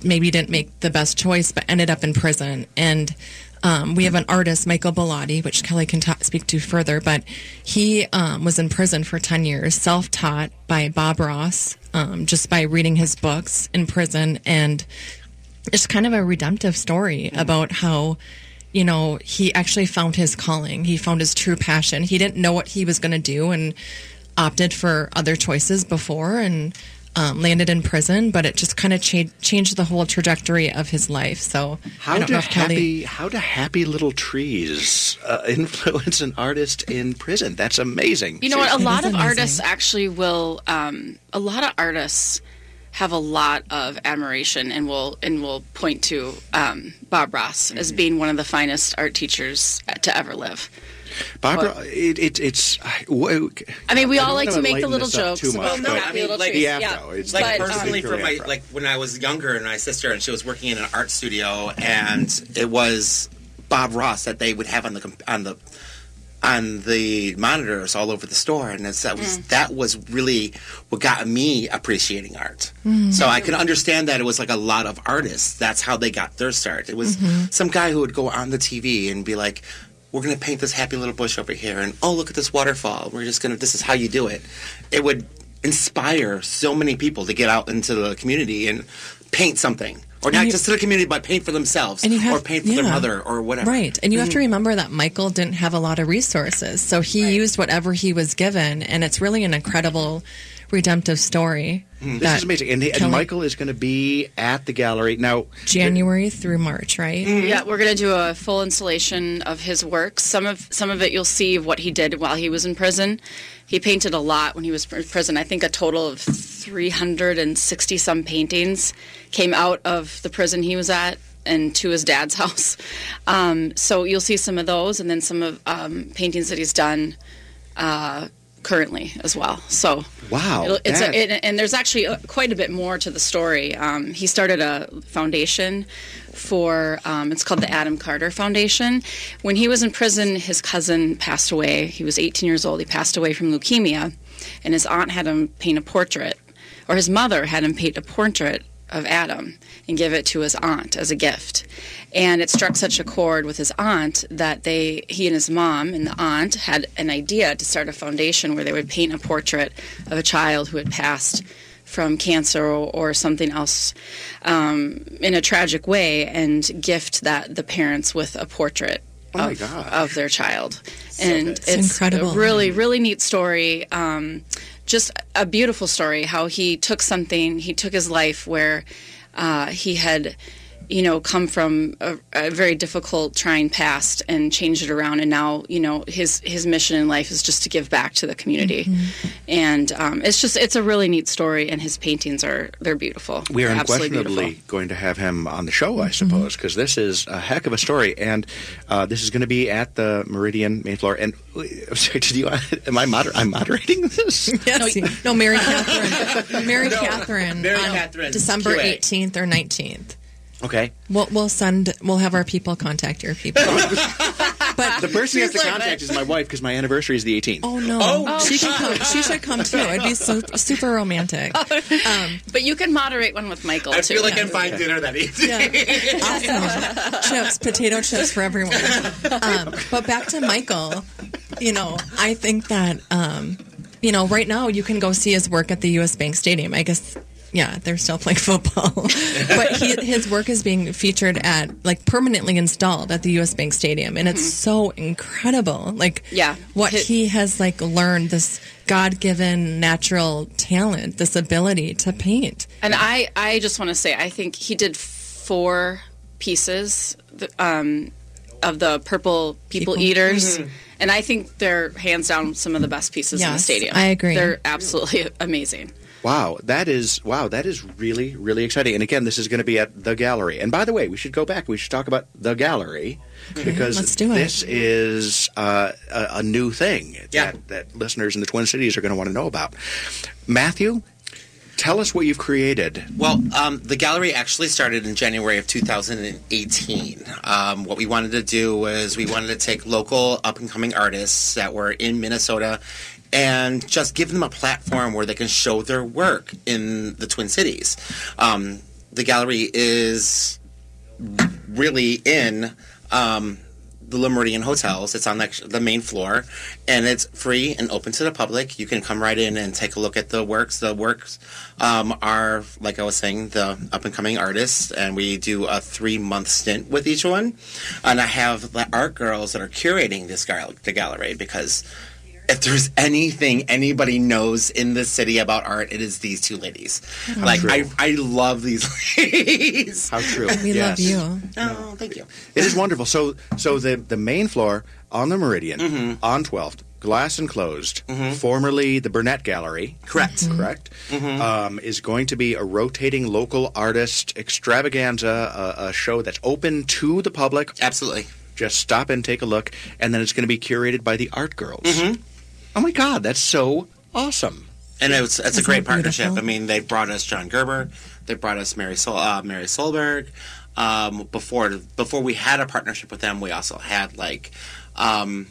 maybe didn't make the best choice but ended up in prison. And um, we have an artist, Michael Bellotti, which Kelly can ta- speak to further, but he um, was in prison for 10 years, self taught by Bob Ross, um, just by reading his books in prison. And it's kind of a redemptive story about how you know, he actually found his calling. He found his true passion. He didn't know what he was going to do and opted for other choices before and um, landed in prison, but it just kind of cha- changed the whole trajectory of his life. So How don't do know Kelly. happy how do happy little trees uh, influence an artist in prison? That's amazing. You know what? A lot of artists actually will. Um, a lot of artists have a lot of admiration and will and will point to um, Bob Ross as being one of the finest art teachers to ever live. Barbara, it, it, it's. I mean, we I all like to make the little this jokes Too much, about but the happy little like trees. yeah. It's like But, um, personally for my like when I was younger and my sister and she was working in an art studio and it was Bob Ross that they would have on the on the on the monitors all over the store and it's, that was that was really what got me appreciating art. Mm. So I can understand that it was like a lot of artists. That's how they got their start. It was Mhm. some guy who would go on the TV and be like, "We're gonna paint this happy little bush over here," and oh, look at this waterfall. We're just gonna. This is how you do it. It would inspire so many people to get out into the community and paint something, or not you- just to the community, but paint for themselves, have- or paint for their mother, or whatever. Right. And you have to Mhm. remember that Michael didn't have a lot of resources. So he used whatever he was given. And it's really an incredible redemptive story. Hmm, This that is amazing. And, and Kelly- Michael is going to be at the gallery now. January through March, right? Yeah, we're gonna do a full installation of his work. Some of some of it you'll see of what he did while he was in prison. He painted a lot when he was in prison. I think a total of 360 some paintings came out of the prison he was at and to his dad's house. Um, so you'll see some of those, and then some of um, paintings that he's done uh, currently as well. So Wow, it's a, it, and there's actually uh, quite a bit more to the story. Um, he started a foundation for um, it's called the Adam Carter Foundation. When he was in prison, his cousin passed away. He was 18 years old. He passed away from leukemia, and his aunt had him paint a portrait, or his mother had him paint a portrait of Adam and give it to his aunt as a gift. And it struck such a chord with his aunt that they, he and his mom and the aunt had an idea to start a foundation where they would paint a portrait of a child who had passed from cancer or, or something else um, in a tragic way and gift that the parents with a portrait Oh of, gosh. of their child. and It's it's, incredible. a really, really neat story. Um, just a beautiful story how he took something, he took his life where uh, he had you know, come from a, a very difficult, trying past and changed it around. And now, you know, his his mission in life is just to give back to the community. Mm-hmm. And um, it's just it's a really neat story. And his paintings are they're beautiful. We are absolutely unquestionably beautiful. going to have him on the show, I suppose, because this is a heck of a story, and uh, this is going to be at the Meridien main floor. And uh, sorry, did you? Am I moder- I'm moderating this? Yes. No, Mary Catherine. Mary Catherine. Mary on Catherine, December QA. 18th or 19th. Okay. We'll, we'll send, we'll have our people contact your people. but The person who has to like, contact is my wife because my anniversary is the 18th. Oh no! Oh, she can come. She should come too. It'd be so super romantic. Um, but you can moderate one with Michael I too. feel like I'm buying dinner that evening. awesome. chips, potato chips for everyone. Um, but back to Michael. You know, I think that um, you know right now you can go see his work at the U.S. Bank Stadium. I guess. Yeah, they're still playing football, but he, his work is being featured at like permanently installed at the U.S. Bank Stadium, and it's so incredible. Like, Yeah. what he has like learned this God-given natural talent, this ability to paint. And I, I just want to say, I think he did four pieces um, of the purple people, People. eaters. Mhm. And I think they're hands down some of the best pieces in the stadium. I agree. They're absolutely amazing. Wow, that is wow, that is really really exciting. And again, this is going to be at the gallery. And by the way, we should go back. We should talk about the gallery because Let's do it. this is uh, a, a new thing Yeah. that, that listeners in the Twin Cities are going to want to know about. Matthew, tell us what you've created. Well, um, the gallery actually started in January of 2018. Um, what we wanted to do was we wanted to take local up and coming artists that were in Minnesota and just give them a platform where they can show their work in the Twin Cities. Um, the gallery is really in um, the Le Meridien Hotels. It's on the, the main floor, and it's free and open to the public. You can come right in and take a look at the works. The works um, are, like I was saying, the up and coming artists, and we do a three month stint with each one. And I have the art girls that are curating this the gallery because if there's anything anybody knows in the city about art, it is these two ladies. How like true. I, I love these ladies. How true. We Yes. love you. Oh, thank you. It is wonderful. So, so the the main floor on the Meridien Mm-hmm. on 12th, glass enclosed, formerly the Burnett Gallery. Correct. Correct. Um, is going to be a rotating local artist extravaganza, a, a show that's open to the public. Absolutely. Just stop and take a look, and then it's going to be curated by the art girls. Oh my God, that's so awesome! And it's it's a Isn't great that partnership. beautiful? I mean, they brought us John Gerber, they brought us Mary Sol- uh, Mary Solberg. Um, before before we had a partnership with them, we also had like um,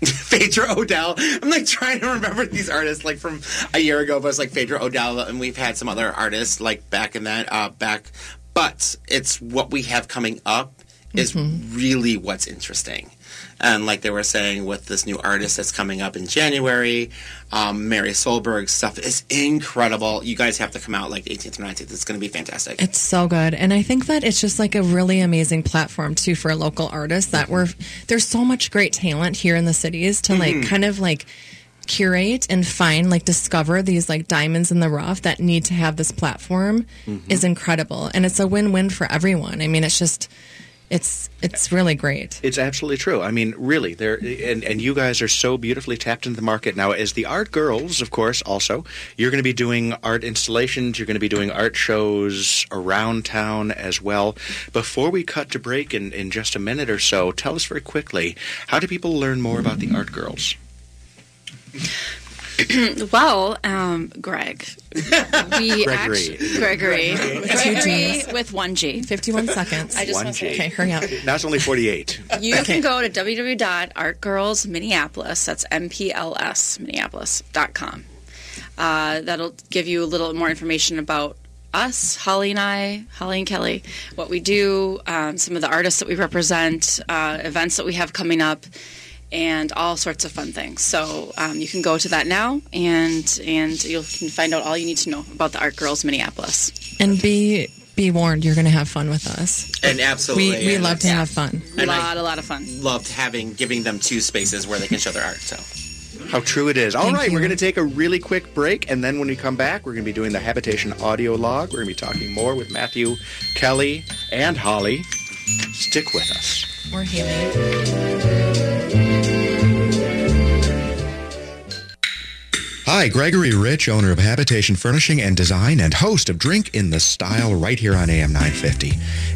Phaedra Odell. I'm like trying to remember these artists like from a year ago, but it's like Phaedra Odell, and we've had some other artists like back in that uh, back. But it's what we have coming up is really what's interesting. And like they were saying with this new artist that's coming up in January, um, Mary Solberg stuff is incredible. You guys have to come out like 18th or 19th. It's going to be fantastic. It's so good. And I think that it's just like a really amazing platform too for local artists that we're there's so much great talent here in the cities to like Mhm. kind of like curate and find like discover these like diamonds in the rough that need to have this platform Mhm. is incredible. And it's a win-win for everyone. I mean, it's just it's it's really great. It's absolutely true. I mean, really, there and and you guys are so beautifully tapped into the market now. As the art girls, of course, also you're going to be doing art installations. You're going to be doing art shows around town as well. Before we cut to break in in just a minute or so, tell us very quickly how do people learn more about the art girls? well, um, Greg, we Gregory. actually Gregory, With two Gregory Gs. with one G. 51 seconds. I just One want to G. Okay, hurry up. Now it's only forty-eight. You can go to www.artgirlsminneapolis, that's M-P-L-S, Minneapolis.com. Uh, that'll give you a little more information about us, Holly and I, Holly and Kelly, what we do, um, some of the artists that we represent, uh, events that we have coming up, and all sorts of fun things. So um, you can go to that now, and and you can find out all you need to know about the Art Girls Minneapolis. And be be warned, you're going to have fun with us. And absolutely, We we and love to have fun. A And lot, a lot of fun. loved having giving them two spaces where they can show their art. So How true it is. All Thank right, you. we're going to take a really quick break, and then when we come back, we're going to be doing the habitation audio log. We're going to be talking more with Matthew, Kelly, and Holly. Stick with us. Or Haley. Hi, Gregory Rich, owner of Habitation Furnishing and Design and host of Drink in the Style right here on AM 950.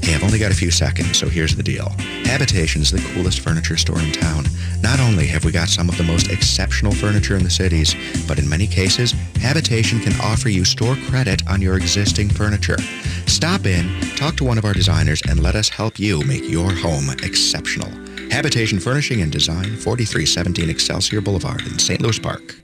Hey, I've only got a few seconds, so here's the deal. Habitation is the coolest furniture store in town. Not only have we got some of the most exceptional furniture in the cities, but in many cases, Habitation can offer you store credit on your existing furniture. Stop in, talk to one of our designers, and let us help you make your home exceptional. Habitation Furnishing and Design, 4317 Excelsior Boulevard in St. Louis Park.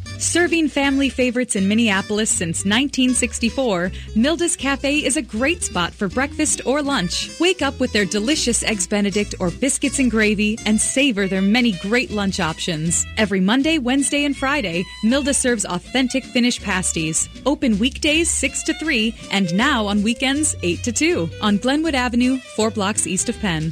Serving family favorites in Minneapolis since 1964, Milda's Cafe is a great spot for breakfast or lunch. Wake up with their delicious Eggs Benedict or biscuits and gravy and savor their many great lunch options. Every Monday, Wednesday, and Friday, Milda serves authentic Finnish pasties. Open weekdays 6 to 3 and now on weekends 8 to 2 on Glenwood Avenue, 4 blocks east of Penn.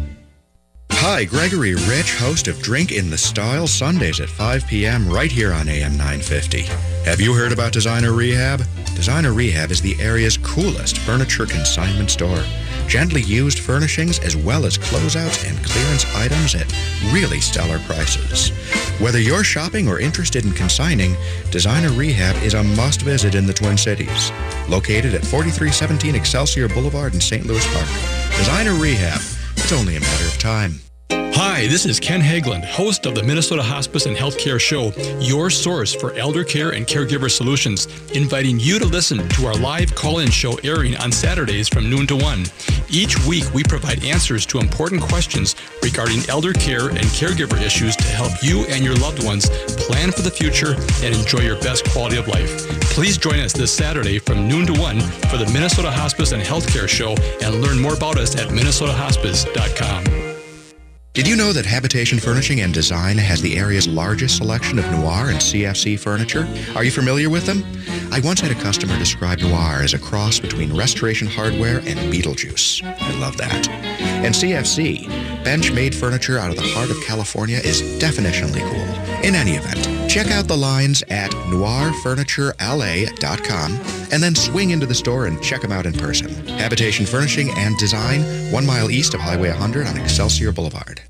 Hi, Gregory Rich, host of Drink in the Style Sundays at 5 p.m. right here on AM 950. Have you heard about Designer Rehab? Designer Rehab is the area's coolest furniture consignment store. gently used furnishings as well as closeouts and clearance items at really stellar prices. Whether you're shopping or interested in consigning, Designer Rehab is a must visit in the Twin Cities. Located at 4317 Excelsior Boulevard in St. Louis Park. Designer Rehab. It's only a matter of time. Hi, this is Ken Hageland, host of the Minnesota Hospice and Healthcare Show, your source for elder care and caregiver solutions, inviting you to listen to our live call-in show airing on Saturdays from noon to 1. Each week, we provide answers to important questions regarding elder care and caregiver issues to help you and your loved ones plan for the future and enjoy your best quality of life. Please join us this Saturday from noon to 1 for the Minnesota Hospice and Healthcare Show and learn more about us at minnesotahospice.com. Did you know that Habitation Furnishing and Design has the area's largest selection of noir and CFC furniture? Are you familiar with them? I once had a customer describe noir as a cross between Restoration Hardware and Beetlejuice. I love that. And CFC, bench-made furniture out of the heart of California, is definitionally cool. In any event, check out the lines at noirfurniturela.com and then swing into the store and check them out in person. Habitation Furnishing and Design, one mile east of Highway 100 on Excelsior Boulevard.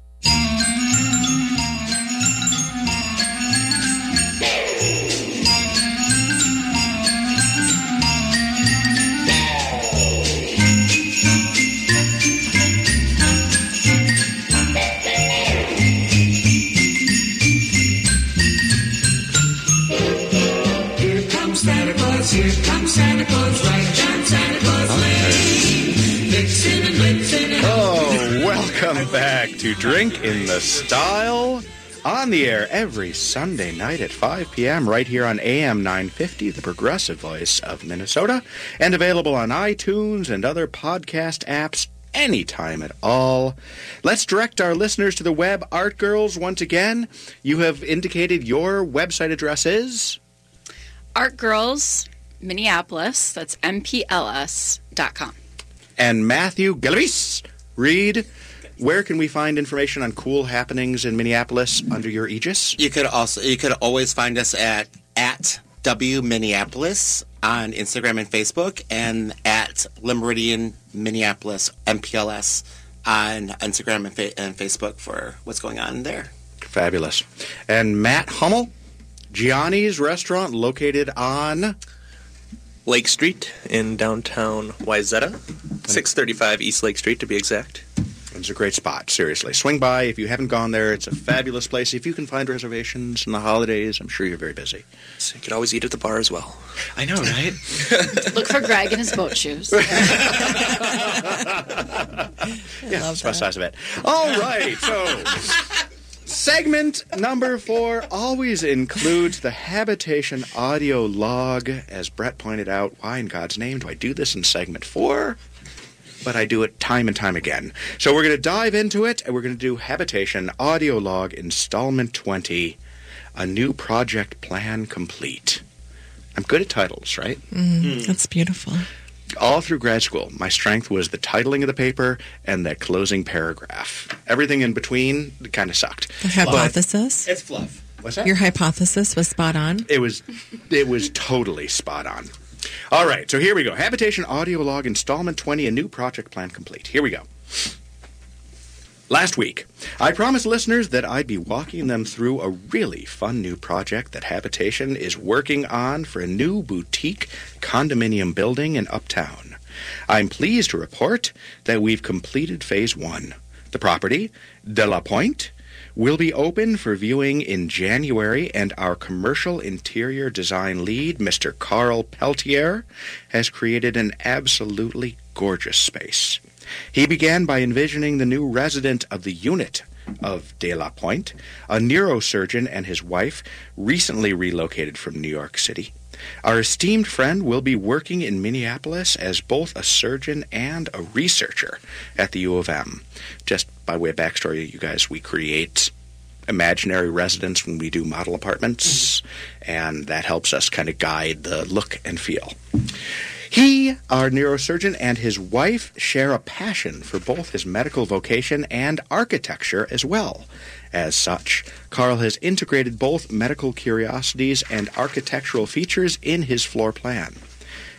Welcome back to Drink in the Style on the air every Sunday night at 5 p.m. right here on AM 950, the progressive voice of Minnesota, and available on iTunes and other podcast apps anytime at all. Let's direct our listeners to the web. Art Girls, once again, you have indicated your website address is. Art Girls Minneapolis. That's mpls.com. And Matthew Galaviz, Reed. Where can we find information on cool happenings in Minneapolis under your aegis? You could also you could always find us at at W Minneapolis on Instagram and Facebook, and at Le Meridien Minneapolis MPLS on Instagram and, fa- and Facebook for what's going on there. Fabulous. And Matt Hummel, Gianni's restaurant located on Lake Street in downtown Wayzata, 635 East Lake Street to be exact. It's a great spot, seriously. Swing by if you haven't gone there. It's a fabulous place. If you can find reservations in the holidays, I'm sure you're very busy. So you could always eat at the bar as well. I know, right? Look for Greg in his boat shoes. yeah, it's about the size of it. All right, so segment number four always includes the habitation audio log. As Brett pointed out, why in God's name do I do this in segment four? But I do it time and time again. So we're going to dive into it, and we're going to do habitation audio log installment 20, a new project plan complete. I'm good at titles, right? Mm, That's beautiful. all through grad school, my strength was the titling of the paper and the closing paragraph. Everything in between kind of sucked. The hypothesis. It's fluff. What's that? Your hypothesis was spot on. It was, it was totally spot on. All right, so here we go. Habitation Audio Log Installment 20, a new project plan complete. Here we go. Last week, I promised listeners that I'd be walking them through a really fun new project that Habitation is working on for a new boutique condominium building in Uptown. I'm pleased to report that we've completed phase one. The property, De La Pointe, will be open for viewing in January, and our commercial interior design lead, Mr. Carl Peltier, has created an absolutely gorgeous space. He began by envisioning the new resident of the unit of De La Pointe, a neurosurgeon and his wife, recently relocated from New York City. Our esteemed friend will be working in Minneapolis as both a surgeon and a researcher at the U of M. Just by way of backstory, you guys, we create imaginary residents when we do model apartments, and that helps us kind of guide the look and feel. He, our neurosurgeon, and his wife share a passion for both his medical vocation and architecture as well. As such, Carl has integrated both medical curiosities and architectural features in his floor plan.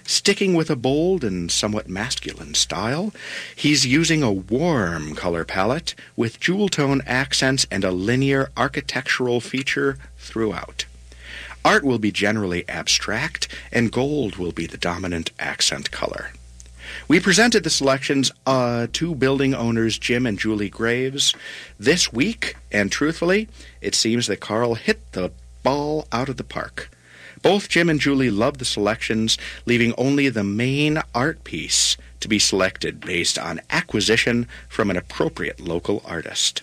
Sticking with a bold and somewhat masculine style, he's using a warm color palette with jewel tone accents and a linear architectural feature throughout. Art will be generally abstract, and gold will be the dominant accent color. We presented the selections uh, to building owners Jim and Julie Graves this week, and truthfully, it seems that Carl hit the ball out of the park. Both Jim and Julie loved the selections, leaving only the main art piece to be selected based on acquisition from an appropriate local artist.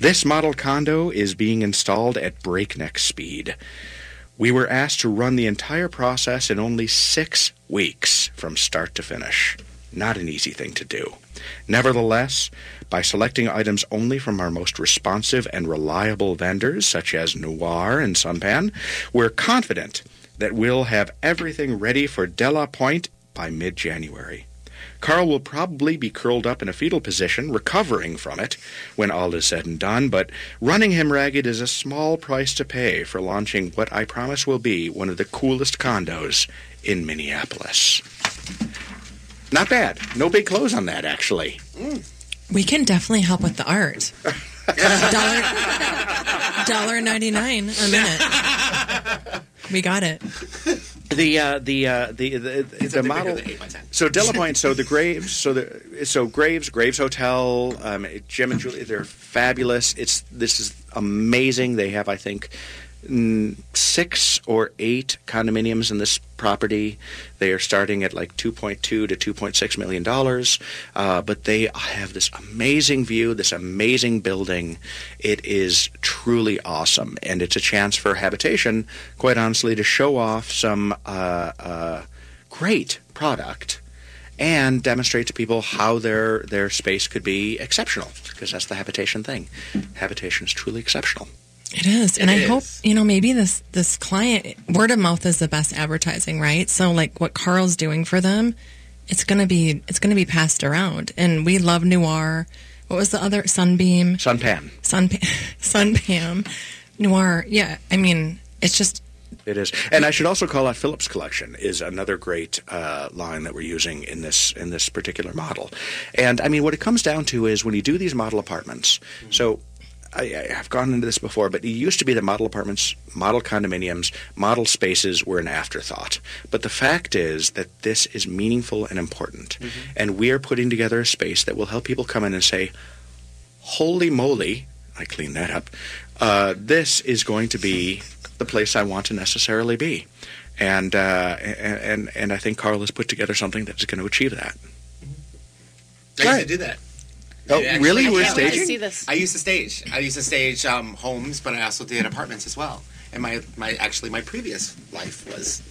This model condo is being installed at breakneck speed. We were asked to run the entire process in only six weeks from start to finish. Not an easy thing to do. Nevertheless, by selecting items only from our most responsive and reliable vendors, such as Noir and Sunpan, we're confident that we'll have everything ready for De La Pointe by mid January. Carl will probably be curled up in a fetal position, recovering from it when all is said and done, but running him ragged is a small price to pay for launching what I promise will be one of the coolest condos in Minneapolis. Not bad. No big clothes on that, actually. We can definitely help with the art. Dollar dollar ninety nine a minute. We got it. The uh, the uh, the the, the model. So De La Pointe. So the Graves. So the so Graves Graves Hotel. Um, Jim and Julie. They're fabulous. It's this is amazing. They have I think mm, six or eight condominiums in this property. They are starting at like 2.2 to 2.6 million dollars, uh, but they have this amazing view, this amazing building. It is truly awesome, and it's a chance for habitation, quite honestly, to show off some uh, uh, great product and demonstrate to people how their their space could be exceptional because that's the habitation thing. Habitation is truly exceptional. It is, and It I hope you know maybe this this client word of mouth is the best advertising, right? So like what Carl's doing for them, it's gonna be it's gonna be passed around, and we love Noir. What was the other Sunbeam? Sunpan. Sun Sunpam, Noir. Yeah, I mean it's just It is, and I should also call out Phillips Collection is another great uh, line that we're using in this in this particular model. And I mean, what it comes down to is when you do these model apartments. So. I, I've gone into this before, but it used to be that model apartments, model condominiums, model spaces were an afterthought. But the fact is that this is meaningful and important. And we are putting together a space that will help people come in and say, holy moly, I cleaned that up. Uh, this is going to be the place I want to necessarily be. And, uh, and, and, and I think Carl has put together something that's going to achieve that. I used to do that. Oh, I really? You were I staging? see this. I used to stage. I used to stage um, homes, but I also did apartments as well. And my, my actually my previous life was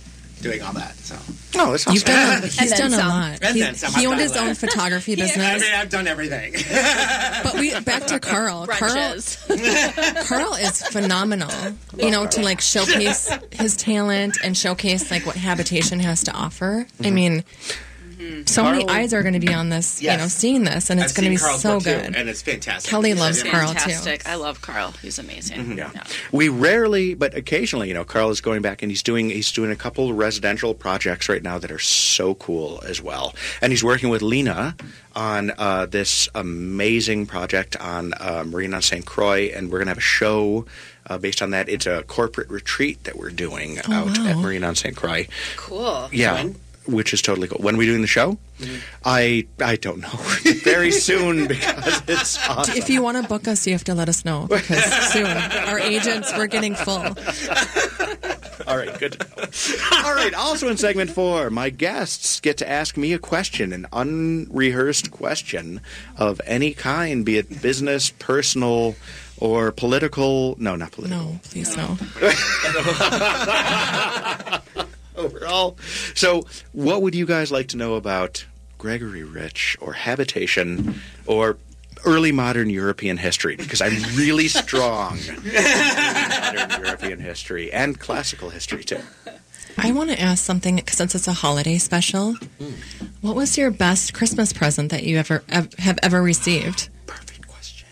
doing all that. So No, Oh, that's you've done. A, he's then done a some. lot. And He, then some. he I've owned done his own that. photography I business. mean, I've done everything. But we back to Carl. Carl, Brunches. Carl is phenomenal. You know, to like showcase his talent and showcase like what habitation has to offer. I mean, so many eyes are going to be on this. You know, seeing this, and it's going to be Carl's so work, too, good. and it's fantastic. Kelly He's loves just Carl too. Fantastic. I love Carl. He's amazing. Yeah. We rarely, but occasionally, you know, Carl is going back and he's doing he's doing a couple residential projects right now that are so cool as well. And he's working with Lena on uh, this amazing project on uh, Marine on St. Croix, and we're gonna have a show. Uh, based on that, it's a corporate retreat that we're doing Oh, out at wow. Marine on St. Croix. Cool. Yeah, which is totally cool. When are we doing the show? I I don't know. Very soon because it's awesome. If you want to book us, you have to let us know because soon our agents we're getting full. All right, good. All right, also in segment four, my guests get to ask me a question, an unrehearsed question of any kind, be it business, personal, or political. No, not political. No, please no. Overall. So, what would you guys like to know about Gregory Rich or habitation or early modern European history? Because I'm really strong in modern European history and classical history too. I want to ask something since it's a holiday special. Hmm. What was your best Christmas present that you ever ev- have ever received? Perfect question.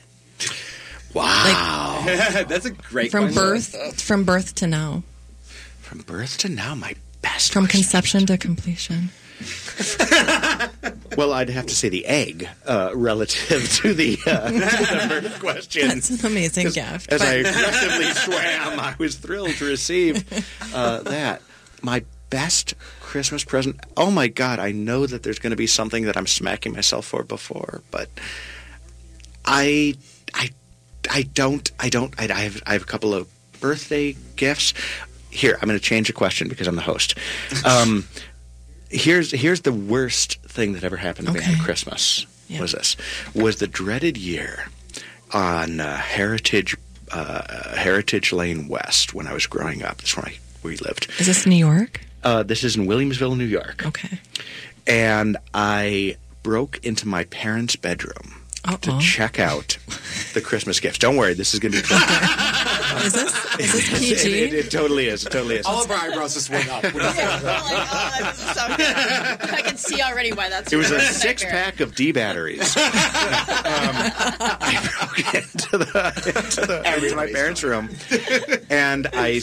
Wow. That's a great From question. birth from birth to now. From birth to now, my best From conception to completion. Well, I'd have to say the egg uh, relative to the, uh, to the first question. That's an amazing gift. As but- I aggressively swam, I was thrilled to receive uh, that. My best Christmas present. Oh my God! I know that there's going to be something that I'm smacking myself for before, but I, I, I don't. I don't. I, I have. I have a couple of birthday gifts. Here, I'm going to change the question because I'm the host. Um, here's here's the worst thing that ever happened to me on Christmas. Was this was the dreaded year on uh, Heritage uh, Heritage Lane West when I was growing up. That's where I where we lived. Is this New York? Uh, this is in Williamsville, New York. Okay. And I broke into my parents' bedroom to Uh-oh. check out the Christmas gifts. Don't worry, this is going to be. Is this is this it, PG? it, it totally is. It totally is. All of our eyebrows just went up. I can see already why that's. It was a six nightmare. pack of D batteries. um, I broke into, the, into, the, into my parents' room, and I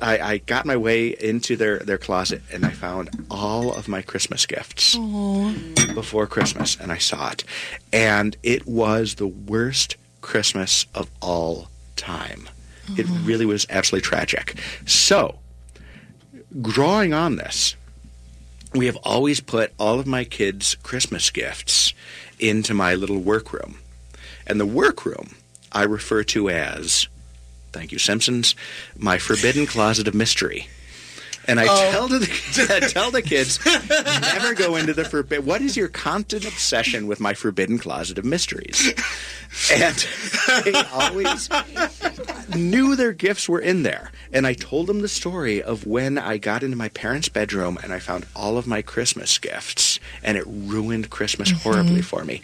I got my way into their, their closet, and I found all of my Christmas gifts Oh. before Christmas, and I saw it, and it was the worst Christmas of all time. It Oh. really was absolutely tragic. So, drawing on this, we have always put all of my kids' Christmas gifts into my little workroom. And the workroom I refer to as, thank you, Simpsons, my forbidden closet of mystery. And I Oh. tell to the I tell the kids, never go into the forbidden. What is your constant obsession with my forbidden closet of mysteries? And they always knew their gifts were in there. And I told them the story of when I got into my parents' bedroom and I found all of my Christmas gifts, and it ruined Christmas horribly for me.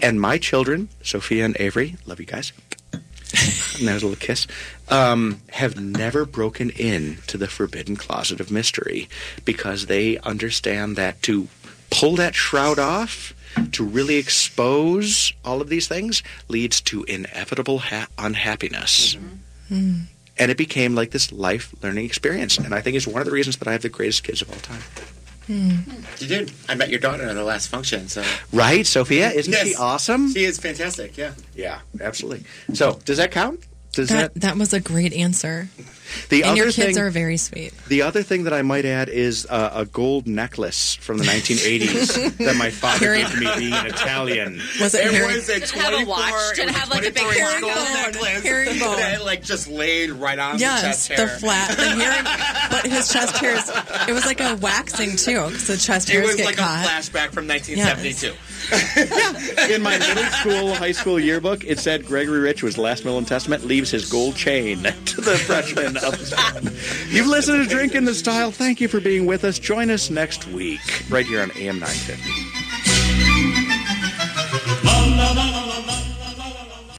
And my children, Sophia and Avery, love you guys. and there's a little kiss. Um, have never broken in to the forbidden closet of mystery because they understand that to pull that shroud off, to really expose all of these things, leads to inevitable ha- unhappiness. Mm-hmm. And it became like this life learning experience. And I think it's one of the reasons that I have the greatest kids of all time. Mm. You did. I met your daughter at the last function. So Right, Sophia? Isn't she awesome? She is fantastic. Yeah. Yeah, absolutely. So, does that count? Does That that, that was a great answer. The and other your kids thing, are very sweet. The other thing that I might add is uh, a gold necklace from the 1980s that my father Harry- gave me being an Italian. Was it, It Harry? was a Did it have a watch? Did it have, like, a big 24 herringbone? gold necklace Herringbone. that like just laid right on the Yes, chest the hair. flat, the hair, but his chest hairs. It was like a waxing too, because the chest It was get like caught. a flashback from 1972. In my middle school, high school yearbook, it said Gregory Rich was last will and testament, leaves his gold chain to the freshman You've listened to Drink in the Style. Thank you for being with us. Join us next week, right here on AM 950.